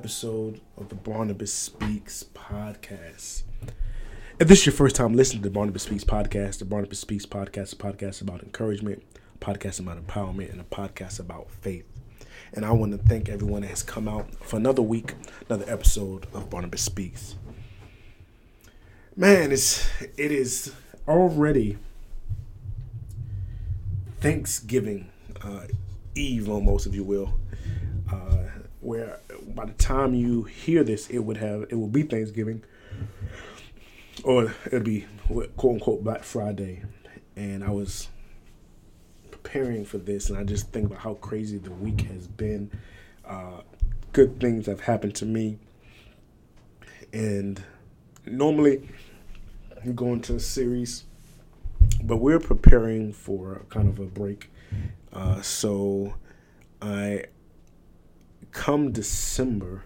episode of the Barnabas Speaks podcast. If this is your first time listening to the Barnabas Speaks podcast, the Barnabas Speaks podcast is a podcast about encouragement, a podcast about empowerment, and a podcast about faith. And I want to thank everyone that has come out for another week, another episode of Barnabas Speaks. Man, it's it is already Thanksgiving uh, Eve, almost, if you will. Uh, where by the time you hear this, it would have it will be Thanksgiving, or it'll be quote unquote Black Friday. And I was preparing for this, and I just think about how crazy the week has been. Uh, good things have happened to me, and normally I'm going to a series, but we're preparing for kind of a break. Uh, so I come December,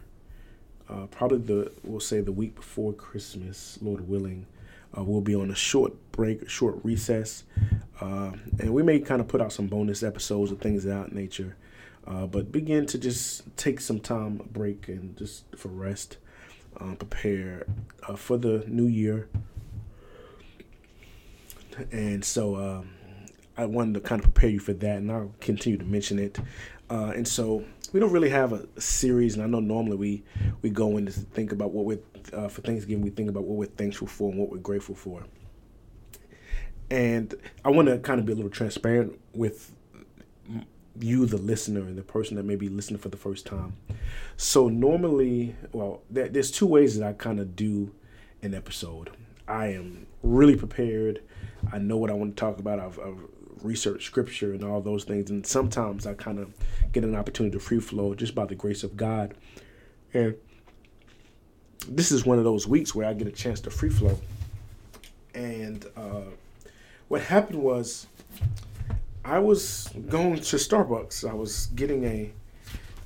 uh, probably the we'll say the week before Christmas, Lord willing, uh, we'll be on a short break, short recess, uh, and we may kind of put out some bonus episodes of things of that nature. Uh, but begin to just take some time break and just for rest, uh, prepare uh, for the new year. And so um, I wanted to kind of prepare you for that, and I'll continue to mention it. Uh, and so we don't really have a series, and I know normally we we go in to think about what we're uh, for Thanksgiving. We think about what we're thankful for and what we're grateful for. And I want to kind of be a little transparent with you, the listener, and the person that may be listening for the first time. So normally, well, there, there's two ways that I kind of do an episode. I am really prepared. I know what I want to talk about. I've, I've researched scripture and all those things, and sometimes I kind of get an opportunity to free flow just by the grace of God. And this is one of those weeks where I get a chance to free flow. And uh, what happened was I was going to Starbucks. I was getting a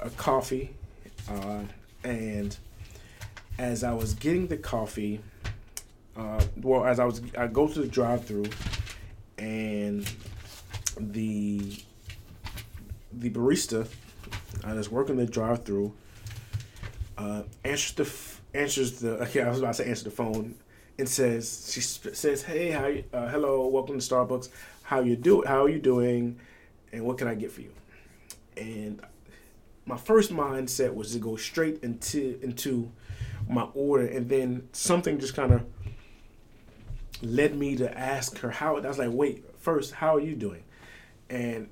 a coffee, uh, and as I was getting the coffee, uh, well, as I was I go to the drive-through, and the the barista uh, that's working the drive-through uh, answers the answers the okay I was about to answer the phone and says she says hey how you, uh, hello welcome to Starbucks. How you do how are you doing? And what can I get for you? And my first mindset was to go straight into into my order. And then something just kind of led me to ask her how I was like wait first how are you doing and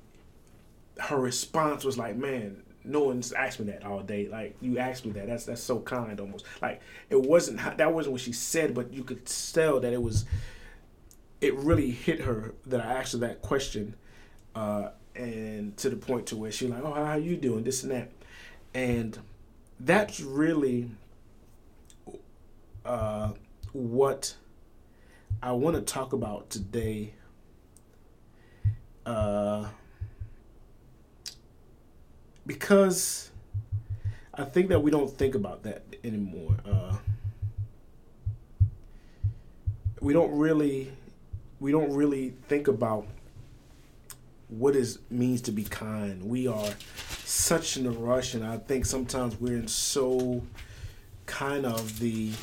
her response was like man no one's asked me that all day. Like you asked me that. That's that's so kind almost. Like it wasn't that wasn't what she said, but you could tell that it was. It really hit her that I asked her that question, uh, and to the point to where she like, oh, how are you doing? This and that, and that's really uh, what I want to talk about today. Uh, because I think that we don't think about that anymore. Uh, we don't really, we don't really think about what it means to be kind. We are such in a rush, and I think sometimes we're in so kind of the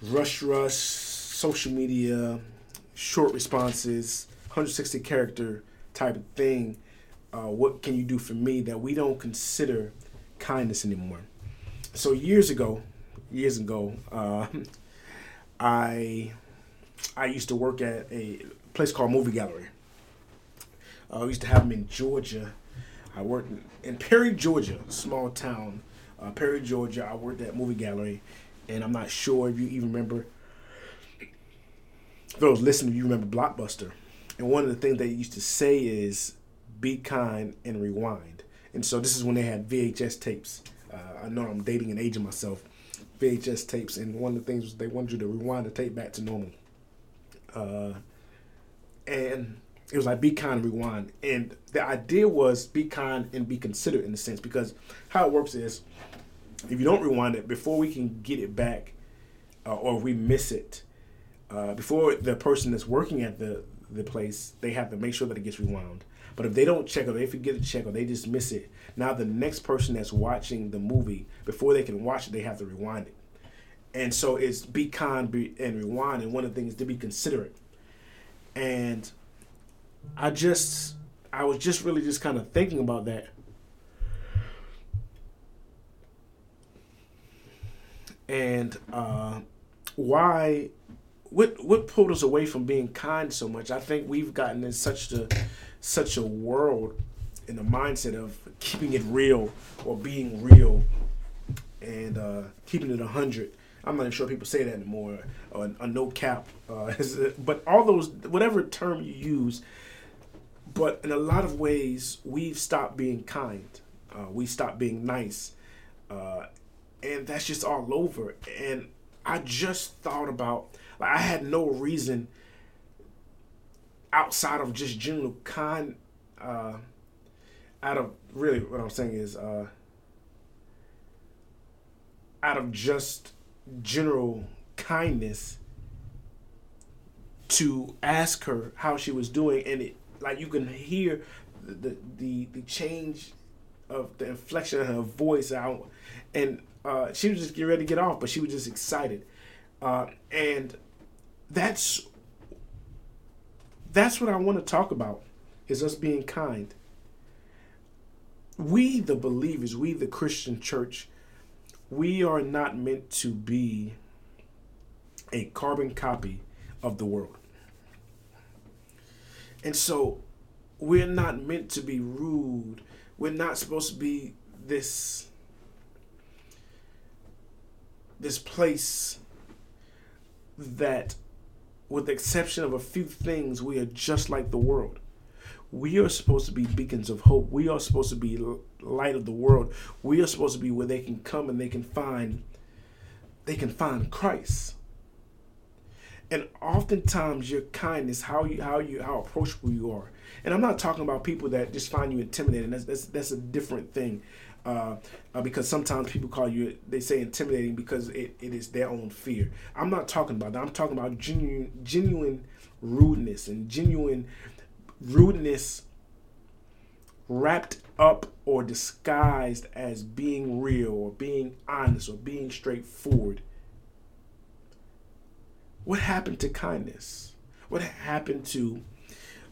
rush, rush, social media, short responses, 160 character type of thing. Uh, what can you do for me that we don't consider kindness anymore? So years ago, years ago, uh, I I used to work at a place called Movie Gallery. Uh, used to have them in Georgia. I worked in, in Perry, Georgia, small town. Uh, Perry, Georgia. I worked at Movie Gallery, and I'm not sure if you even remember. For those listening, you remember Blockbuster. And one of the things they used to say is be kind and rewind. And so this is when they had VHS tapes. Uh, I know I'm dating and aging myself. VHS tapes, and one of the things was they wanted you to rewind the tape back to normal. Uh, and it was like be kind and rewind. And the idea was be kind and be considerate in a sense because how it works is if you don't rewind it before we can get it back, uh, or we miss it, uh, before the person that's working at the the place, they have to make sure that it gets rewound. But if they don't check or they forget to check or they just miss it, now the next person that's watching the movie before they can watch it, they have to rewind it. And so it's be kind be, and rewind. And one of the things to be considerate. And I just, I was just really just kind of thinking about that. And uh, why what what pulled us away from being kind so much? I think we've gotten in such a such a world in the mindset of keeping it real or being real and uh, keeping it hundred. I'm not even sure people say that anymore. Or a, no cap, uh, but all those whatever term you use. But in a lot of ways, we've stopped being kind. Uh, we stopped being nice, uh, and that's just all over. And I just thought about I had no reason outside of just general kind uh out of really what I'm saying is uh out of just general kindness to ask her how she was doing. And it like you can hear the the the change of the inflection of her voice out. And uh, she was just getting ready to get off but she was just excited. Uh, and that's that's what I want to talk about is us being kind. We the believers, we the Christian church, we are not meant to be a carbon copy of the world. And so we're not meant to be rude. We're not supposed to be this this place that with the exception of a few things, we are just like the world. We are supposed to be beacons of hope. We are supposed to be light of the world. We are supposed to be where they can come and they can find they can find Christ. And oftentimes your kindness, how you how you how approachable you are. And I'm not talking about people that just find you intimidating. That's that's that's a different thing uh, uh, because sometimes people call you they say intimidating because it, it is their own fear. I'm not talking about that. I'm talking about genuine genuine rudeness and genuine rudeness wrapped up or disguised as being real or being honest or being straightforward. What happened to kindness? What happened to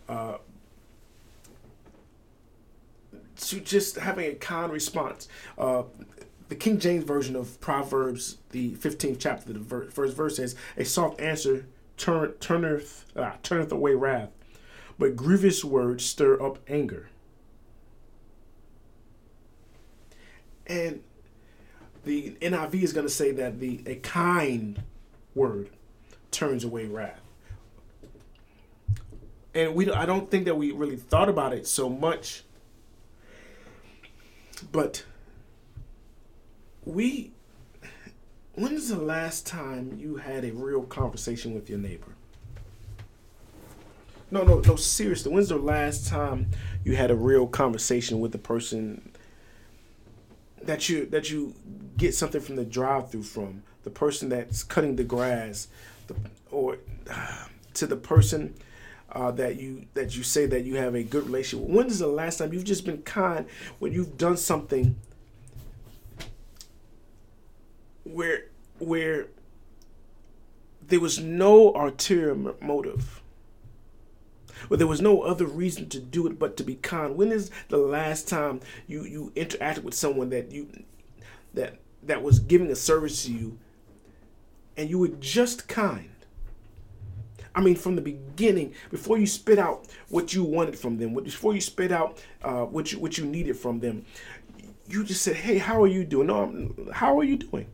uh, to just having a kind response. Uh, the King James version of Proverbs, the 15th chapter, the first verse says, "A soft answer turn, turneth uh, turneth away wrath, but grievous words stir up anger." And the NIV is going to say that the a kind word turns away wrath. And we I don't think that we really thought about it so much but we, when's the last time you had a real conversation with your neighbor? No, no, no, seriously. When's the last time you had a real conversation with the person that you that you get something from the drive-through from? The person that's cutting the grass, the, or uh, to the person uh, that you that you say that you have a good relationship. When is the last time you've just been kind when you've done something where where there was no ulterior motive? Where there was no other reason to do it but to be kind. When is the last time you you interacted with someone that you that that was giving a service to you and you were just kind? I mean, from the beginning, before you spit out what you wanted from them, before you spit out uh, what you what you needed from them, you just said, "Hey, how are you doing? No, how are you doing?"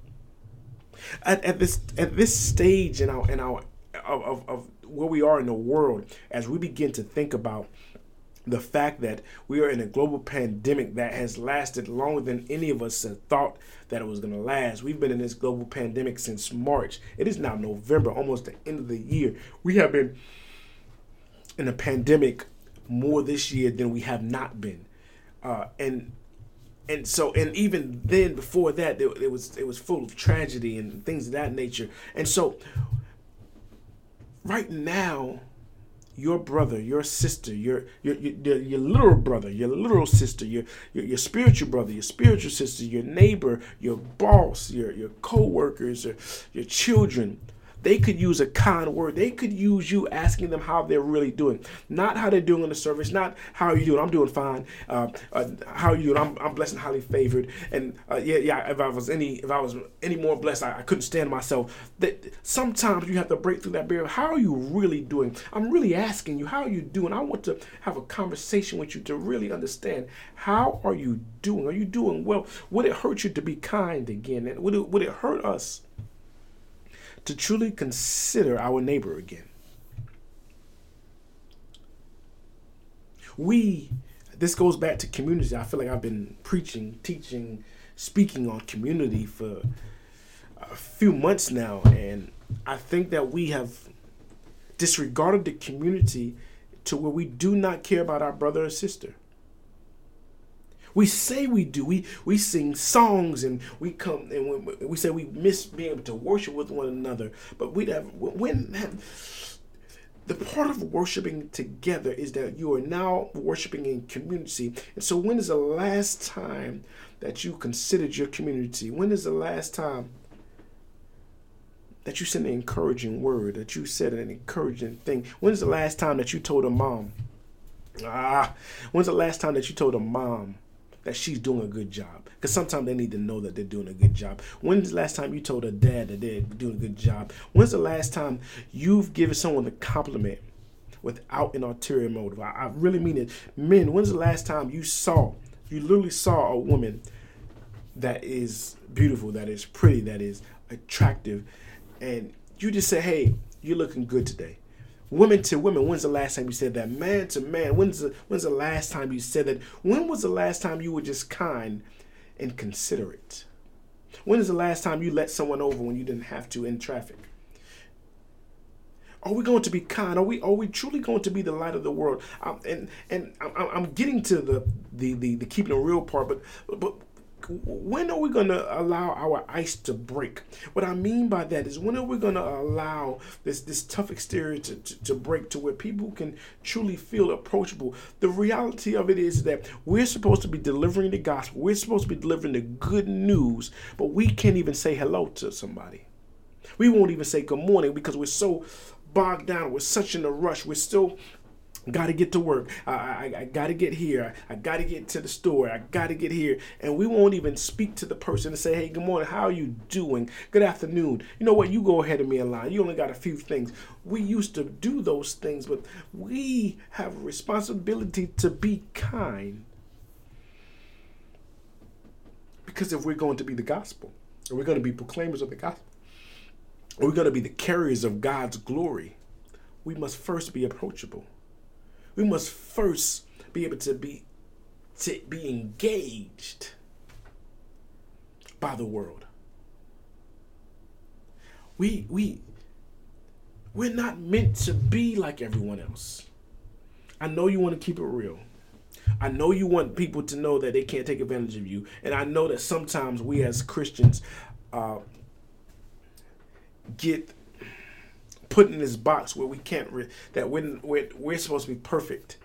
At, at this at this stage in our in our of, of, of where we are in the world, as we begin to think about the fact that we are in a global pandemic that has lasted longer than any of us had thought that it was going to last. We've been in this global pandemic since March. It is now November, almost the end of the year. We have been in a pandemic more this year than we have not been, uh, and and so and even then before that, it, it was it was full of tragedy and things of that nature. And so, right now your brother, your sister, your your your, your little brother, your little sister, your, your your spiritual brother, your spiritual sister, your neighbor, your boss, your your co-workers, or your children, they could use a kind word. They could use you asking them how they're really doing, not how they're doing in the service, not how are you doing. I'm doing fine. Uh, uh, how are you doing? I'm, I'm blessed and highly favored. And uh, yeah, yeah. If I was any, if I was any more blessed, I, I couldn't stand myself. That sometimes you have to break through that barrier. How are you really doing? I'm really asking you, how are you doing? I want to have a conversation with you to really understand how are you doing. Are you doing well? Would it hurt you to be kind again? And would it, would it hurt us? To truly consider our neighbor again. We, this goes back to community. I feel like I've been preaching, teaching, speaking on community for a few months now, and I think that we have disregarded the community to where we do not care about our brother or sister. We say we do. We we sing songs and we come and we, we say we miss being able to worship with one another. But we have when have, the part of worshiping together is that you are now worshiping in community. And so, when is the last time that you considered your community? When is the last time that you said an encouraging word, that you said an encouraging thing? When is the last time that you told a mom? Ah, when's the last time that you told a mom that she's doing a good job. Because sometimes they need to know that they're doing a good job. When's the last time you told a dad that they're doing a good job? When's the last time you've given someone a compliment without an ulterior motive? I, I really mean it. Men, when's the last time you saw, you literally saw a woman that is beautiful, that is pretty, that is attractive, and you just say, hey, you're looking good today women to women when's the last time you said that man to man when's the when's the last time you said that when was the last time you were just kind and considerate when is the last time you let someone over when you didn't have to in traffic are we going to be kind? Are we are we truly going to be the light of the world? And and I'm, I'm getting to the, the the the keeping it real part, but but when are we going to allow our ice to break? What I mean by that is when are we going to allow this this tough exterior to, to, to, break to where people can truly feel approachable? The reality of it is that we're supposed to be delivering the gospel. We're supposed to be delivering the good news, but we can't even say hello to somebody. We won't even say good morning because we're so bogged down. We're such in a rush. We're still got to get to work. I, I, I got to get here. I, I got to get to the store. I got to get here. And we won't even speak to the person and say, hey, good morning. How are you doing? Good afternoon. You know what? You go ahead of me in line. You only got a few things. We used to do those things, but we have a responsibility to be kind. Because if we're going to be the gospel, or we're going to be proclaimers of the gospel, or we're going to be the carriers of God's glory, we must first be approachable we must first be able to be to be engaged by the world. We we we're not meant to be like everyone else. I know you want to keep it real. I know you want people to know that they can't take advantage of you, and I know that sometimes we as Christians uh, get put in this box where we can't re- that we're, we're, we're supposed to be perfect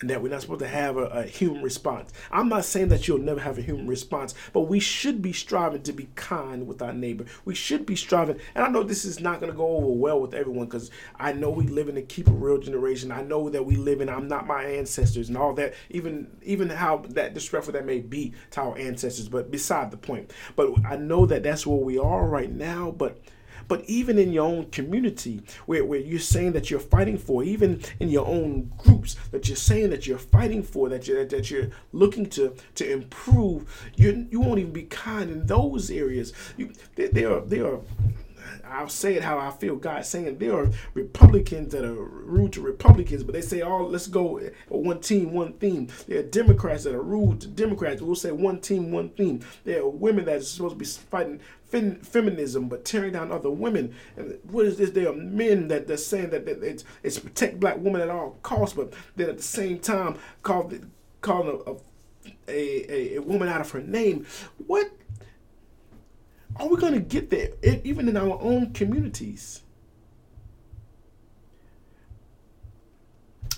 and that we're not supposed to have a, a, human response. I'm not saying that you'll never have a human response, but we should be striving to be kind with our neighbor. We should be striving, and I know this is not going to go over well with everyone because I know we live in a keep a real generation. I know that we live in I'm not my ancestors and all that, even even how that disrespectful that may be to our ancestors. But beside the point, but I know that that's where we are right now. But but even in your own community, where, where you're saying that you're fighting for, even in your own groups that you're saying that you're fighting for, that you're, that you're looking to, to improve, you, you won't even be kind in those areas. You, they, they are, they are I'll say it how I feel God saying there are Republicans that are rude to Republicans, but they say, oh, let's go one team, one theme. There are Democrats that are rude to Democrats. We'll say one team, one theme. There are women that are supposed to be fighting fem- feminism, but tearing down other women. And what is this? There are men that they're saying that, that it's, it's protect black women at all costs, but then at the same time call calling a, a, a, a woman out of her name. What are we going to get there, even in our own communities?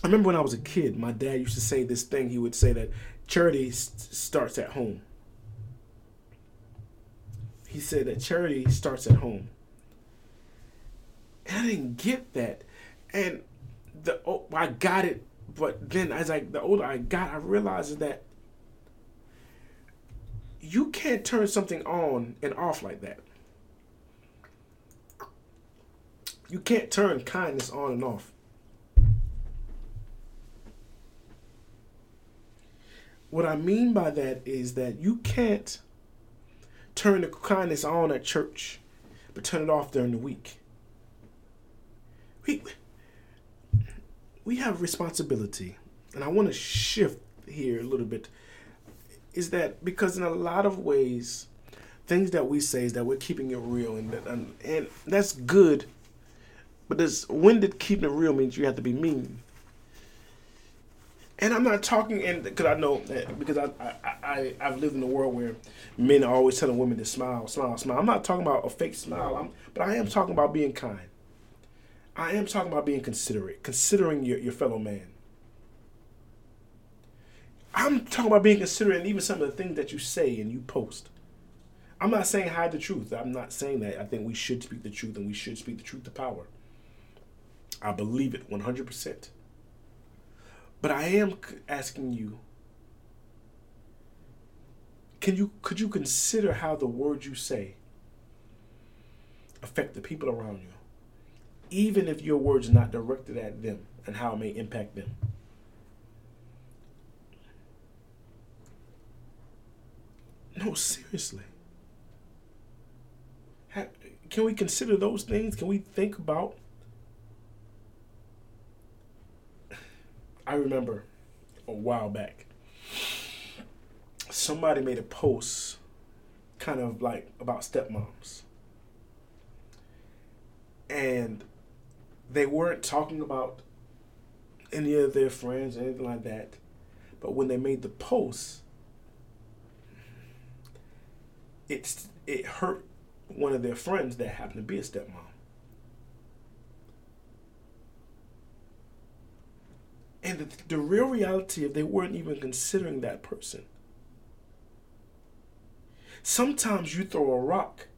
I remember when I was a kid, my dad used to say this thing. He would say that charity starts at home. He said that charity starts at home. And I didn't get that. And the oh, I got it, but then as I the older I got, I realized that you can't turn something on and off like that. You can't turn kindness on and off. What I mean by that is that you can't turn the kindness on at church, but turn it off during the week. We, we have responsibility, and I want to shift here a little bit. Is that because in a lot of ways, things that we say is that we're keeping it real, and and, and that's good. But this when did keeping it real means you have to be mean? and I'm not talking, and eh, because I know that because I, I I I've lived in a world where men are always telling women to smile, smile, smile. I'm not talking about a fake smile, I'm, but I am talking about being kind. I am talking about being considerate, considering your, your fellow man. I'm talking about being considerate and even some of the things that you say and you post. I'm not saying hide the truth. I'm not saying that. I think we should speak the truth and we should speak the truth to power. I believe it 100%. But I am asking you can you could you consider how the words you say affect the people around you even if your words are not directed at them and how it may impact them no seriously can we consider those things can we think about I remember a while back, somebody made a post kind of like about stepmoms. And they weren't talking about any of their friends or anything like that. But when they made the post, it's it hurt one of their friends that happened to be a stepmom. And the, the real reality if they weren't even considering that person. Sometimes you throw a rock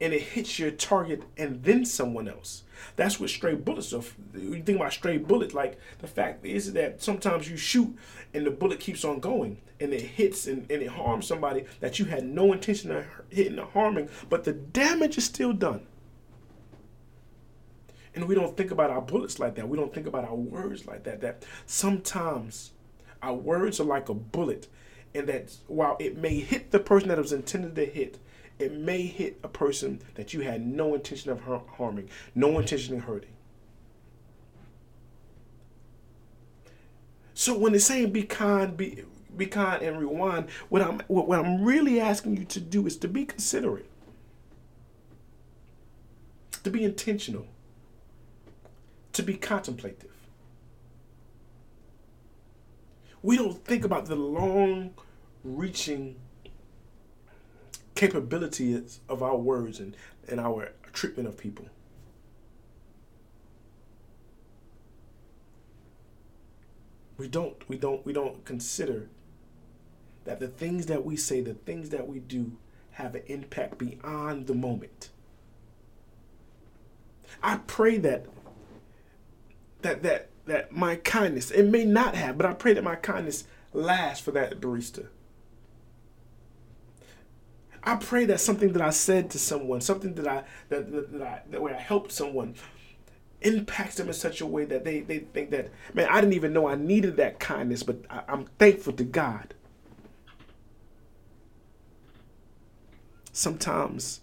and it hits your target and then someone else. That's what stray bullets are. You think about stray bullets, like the fact is that sometimes you shoot and the bullet keeps on going and it hits and, and it harms somebody that you had no intention of hitting or harming, but the damage is still done. And we don't think about our bullets like that. We don't think about our words like that. That sometimes our words are like a bullet, and that while it may hit the person that it was intended to hit, it may hit a person that you had no intention of harming, no intention of hurting. So when it's saying be kind, be be kind and rewind, what I'm what I'm really asking you to do is to be considerate, to be intentional to be contemplative. We don't think about the long reaching capabilities of our words and, and our treatment of people. We don't we don't we don't consider that the things that we say, the things that we do have an impact beyond the moment. I pray that that that that my kindness it may not have but i pray that my kindness lasts for that barista i pray that something that i said to someone something that i that, that, that i that way i helped someone impacts them in such a way that they they think that man i didn't even know i needed that kindness but I, i'm thankful to god sometimes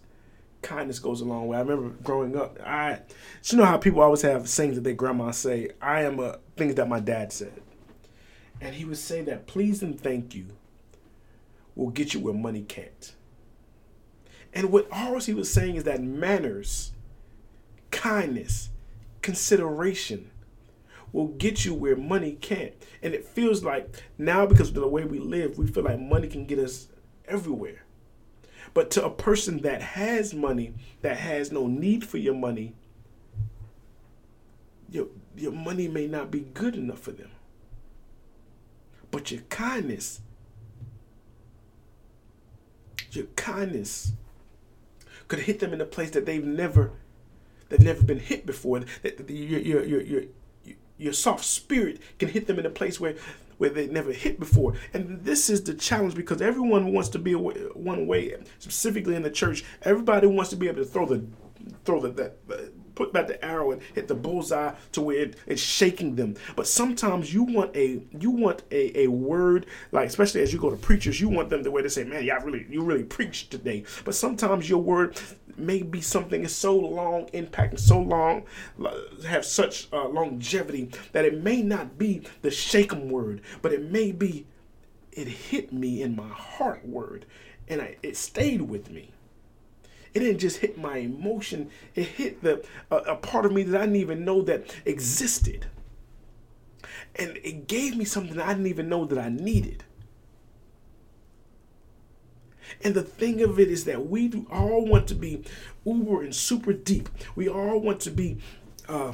kindness goes a long way. I remember growing up, I, you know how people always have sayings that their grandma say. I am a things that my dad said, and he would say that please and thank you will get you where money can't. And what he was saying is that manners, kindness, consideration will get you where money can't. And it feels like now because of the way we live, we feel like money can get us everywhere. But to a person that has money, that has no need for your money, you, your money may not be good enough for them. But your kindness, your kindness could hit them in a place that they've never, they've never been hit before. That your, your, your, your, your soft spirit can hit them in a place where where they never hit before. And this is the challenge because everyone wants to be one way, specifically in the church. Everybody wants to be able to throw the throw the, that put back the arrow and hit the bullseye to where it, it's shaking them. But sometimes you want a you want a, a word like especially as you go to preachers, you want them the way to say, "Man, y'all really you really preached today." But sometimes your word may be something is so long impacting, so long have such uh, longevity that it may not be the shaken word, but it may be it hit me in my heart word, and I, it stayed with me it didn't just hit my emotion. It hit the uh, a part of me that i didn't even know that existed. And it gave me something i didn't even know that i needed. And the thing of it is that we all want to be uber and super deep. We all want to be uh,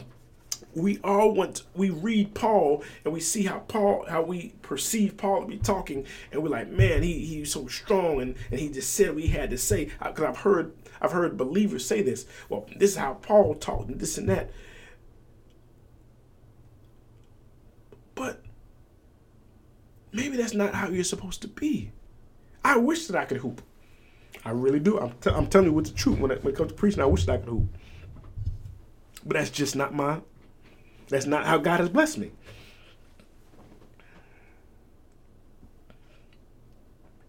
we all want we read Paul and we see how Paul how we perceive Paul to be talking. And we're like man he he's so strong and, and he just said what he had to say. Because I've heard I've heard believers say this. Well, this is how Paul taught and this and that. But maybe that's not how you're supposed to be. I wish that I could hoop. I really do. I'm, t- I'm telling you what's the truth. When it, when it comes to preaching, I wish that I could hoop. But that's just not my, that's not how God has blessed me.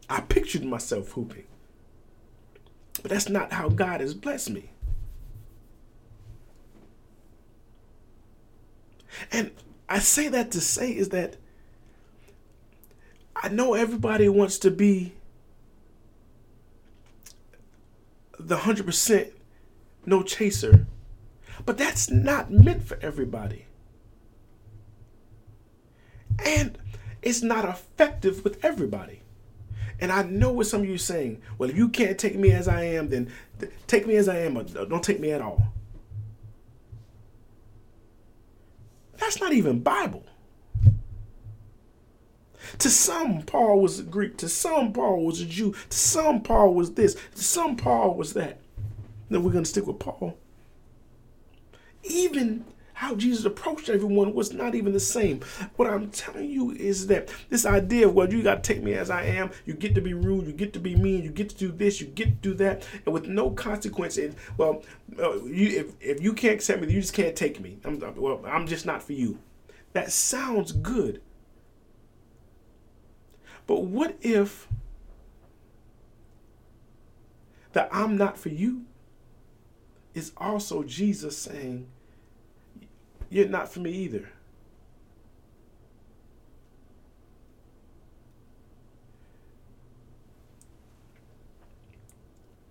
I pictured myself hooping. But that's not how God has blessed me. And I say that to say is that I know everybody wants to be the 100% no chaser, but that's not meant for everybody. And it's not effective with everybody. And I know what some of you are saying. Well, if you can't take me as I am, then th- take me as I am or don't take me at all. That's not even Bible. To some, Paul was a Greek. To some, Paul was a Jew. To some, Paul was this. To some, Paul was that. Then we're going to stick with Paul. Even how Jesus approached everyone was not even the same. What I'm telling you is that this idea of, well, you got to take me as I am, you get to be rude, you get to be mean, you get to do this, you get to do that, and with no consequences. Well, uh, you, if, if you can't accept me, you just can't take me. I'm, well, I'm just not for you. That sounds good. But what if that I'm not for you is also Jesus saying, you're not for me either.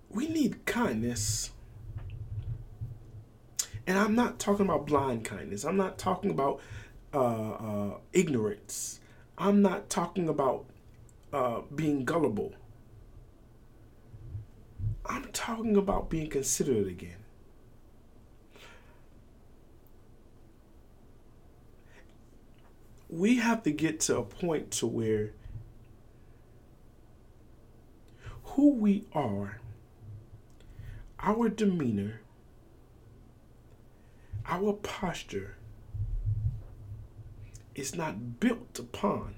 We need kindness. And I'm not talking about blind kindness. I'm not talking about uh, uh, ignorance. I'm not talking about uh, being gullible. I'm talking about being considerate again. We have to get to a point to where who we are, our demeanor, our posture is not built upon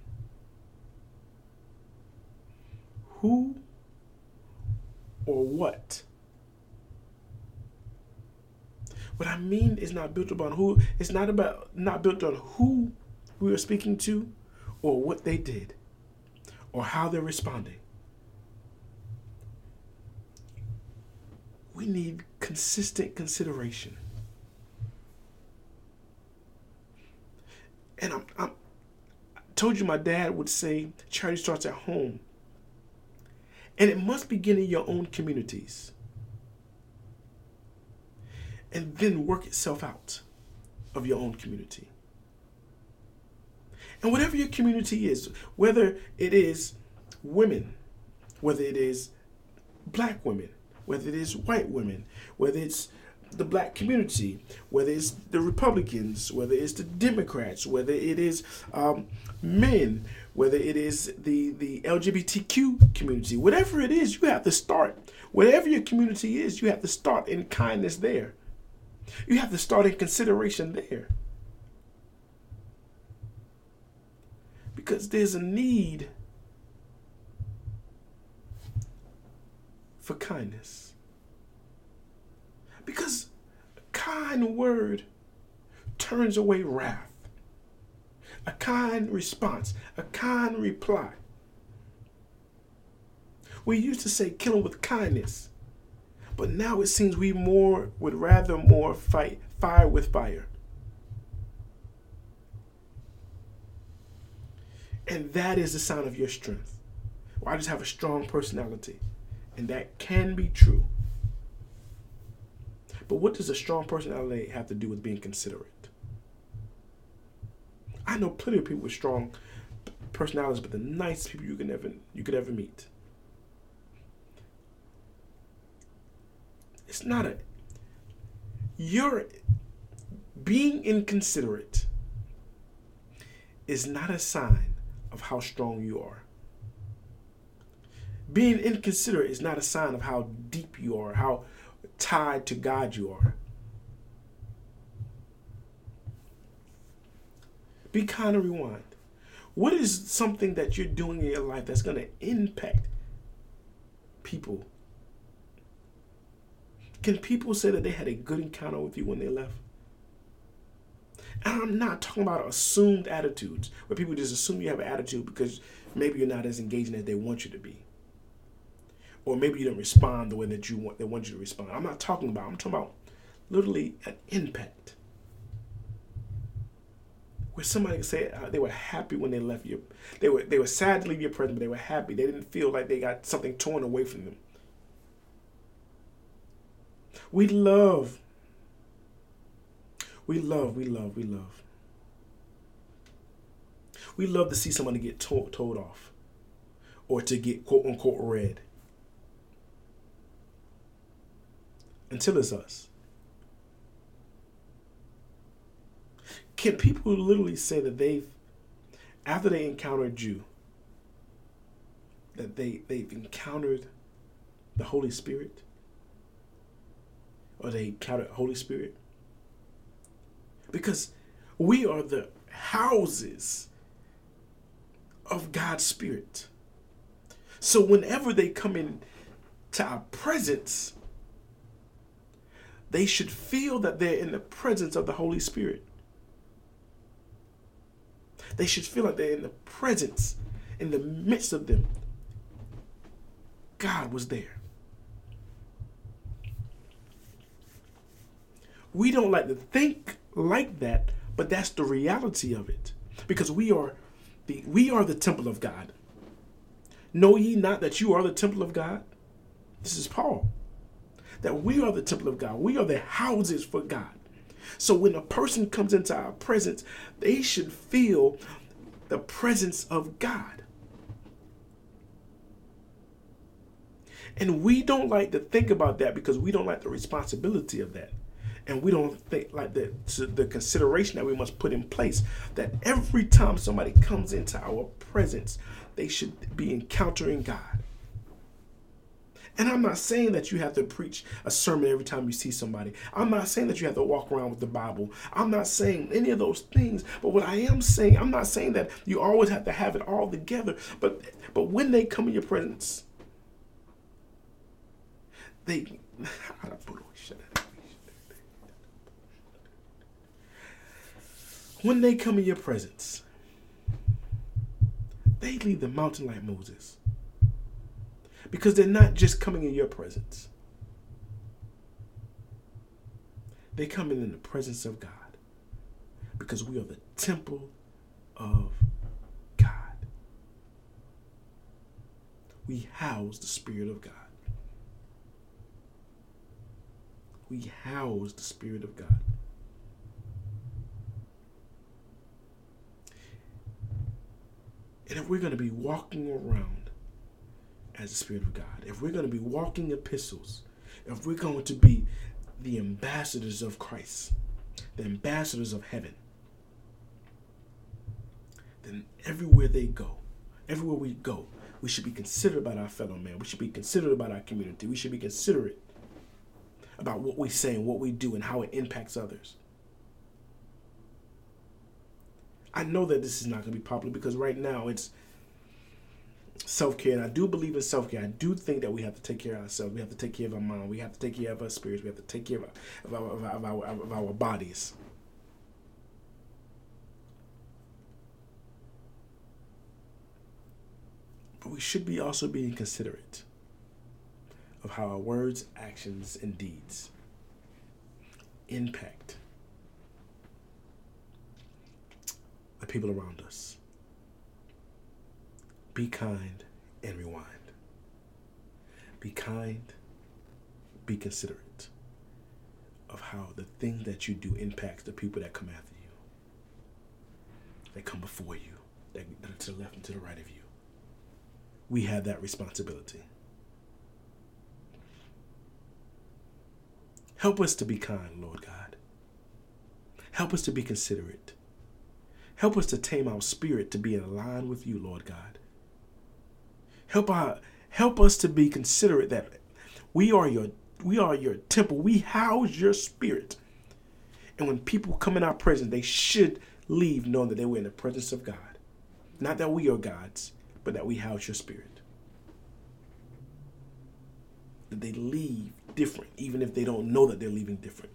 who or what. What I mean is not built upon who. It's not about not built on who we are speaking to or what they did or how they're responding. We need consistent consideration. And I'm, I'm, I told you my dad would say charity starts at home. And it must begin in your own communities. And then work itself out of your own community. And whatever your community is, whether it is women, whether it is black women, whether it is white women, whether it's the black community, whether it's the Republicans, whether it's the Democrats, whether it is um, men, whether it is the, the LGBTQ community, whatever it is, you have to start. Whatever your community is, you have to start in kindness there. You have to start in consideration there. Because there's a need for kindness. Because a kind word turns away wrath. A kind response, a kind reply. We used to say kill them with kindness, but now it seems we more would rather more fight fire with fire. And that is the sign of your strength. Well, I just have a strong personality. And that can be true. But what does a strong personality have to do with being considerate? I know plenty of people with strong personalities, but the nicest people you can ever you could ever meet. It's not a you're being inconsiderate is not a sign of how strong you are. Being inconsiderate is not a sign of how deep you are, how tied to God you are. Be kind and rewind. What is something that you're doing in your life that's going to impact people? Can people say that they had a good encounter with you when they left? And I'm not talking about assumed attitudes where people just assume you have an attitude because maybe you're not as engaging as they want you to be or maybe you didn't respond the way that you want they want you to respond. I'm not talking about. I'm talking about literally an impact where somebody could say uh, they were happy when they left you. They were they were sad to leave your presence, but they were happy. They didn't feel like they got something torn away from them. We love. We love. We love. We love. We love to see someone get told, told off, or to get quote unquote read. until it's us. Can people literally say that they've, after they encountered you, that they, they've encountered the Holy Spirit? Or they encountered Holy Spirit? Because we are the houses of God's Spirit. So whenever they come in to our presence, they should feel that they're in the presence of the Holy Spirit. They should feel like they're in the presence, in the midst of them. God was there. We don't like to think like that, but that's the reality of it. Because we are the we are the temple of God. Know ye not that you are the temple of God? This is Paul that we are the temple of God. We are the houses for God. So when a person comes into our presence, they should feel the presence of God. And we don't like to think about that because we don't like the responsibility of that. And we don't think like the, the consideration that we must put in place that every time somebody comes into our presence, they should be encountering God. And I'm not saying that you have to preach a sermon every time you see somebody. I'm not saying that you have to walk around with the Bible. I'm not saying any of those things. But what I am saying, I'm not saying that you always have to have it all together. But but when they come in your presence, they when they come in your presence, they leave the mountain like Moses because they're not just coming in your presence. They come in in the presence of God because we are the temple of God. We house the Spirit of God. We house the Spirit of God. And if we're going to be walking around as the Spirit of God, if we're going to be walking epistles, if we're going to be the ambassadors of Christ, the ambassadors of heaven, then everywhere they go, everywhere we go, we should be considerate about our fellow man. We should be considerate about our community. We should be considerate about what we say and what we do and how it impacts others. I know that this is not going to be popular because right now it's self care, and I do believe in self care. I do think that we have to take care of ourselves. We have to take care of our mind. We have to take care of our spirits. We have to take care of our, of our, of our, of our bodies. But we should be also being considerate of how our words, actions, and deeds impact the people around us. Be kind and rewind. Be kind, be considerate of how the thing that you do impacts the people that come after you, that come before you, that, are to the left and to the right of you. We have that responsibility. Help us to be kind, Lord God. Help us to be considerate. Help us to tame our spirit to be in line with you, Lord God. Help our help us to be considerate that we are your we are your temple. We house your spirit. And when people come in our presence, they should leave knowing that they were in the presence of God. Not that we are God's, but that we house your spirit. That they leave different, even if they don't know that they're leaving different.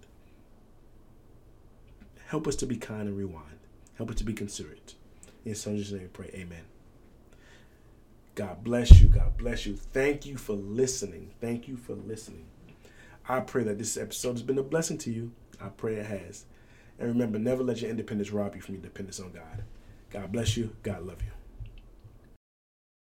Help us to be kind and rewind. Help us to be considerate. In Son's name, we pray. Amen. God bless you. God bless you. Thank you for listening. Thank you for listening. I pray that this episode has been a blessing to you. I pray it has. And remember, never let your independence rob you from your dependence on God. God bless you. God love you.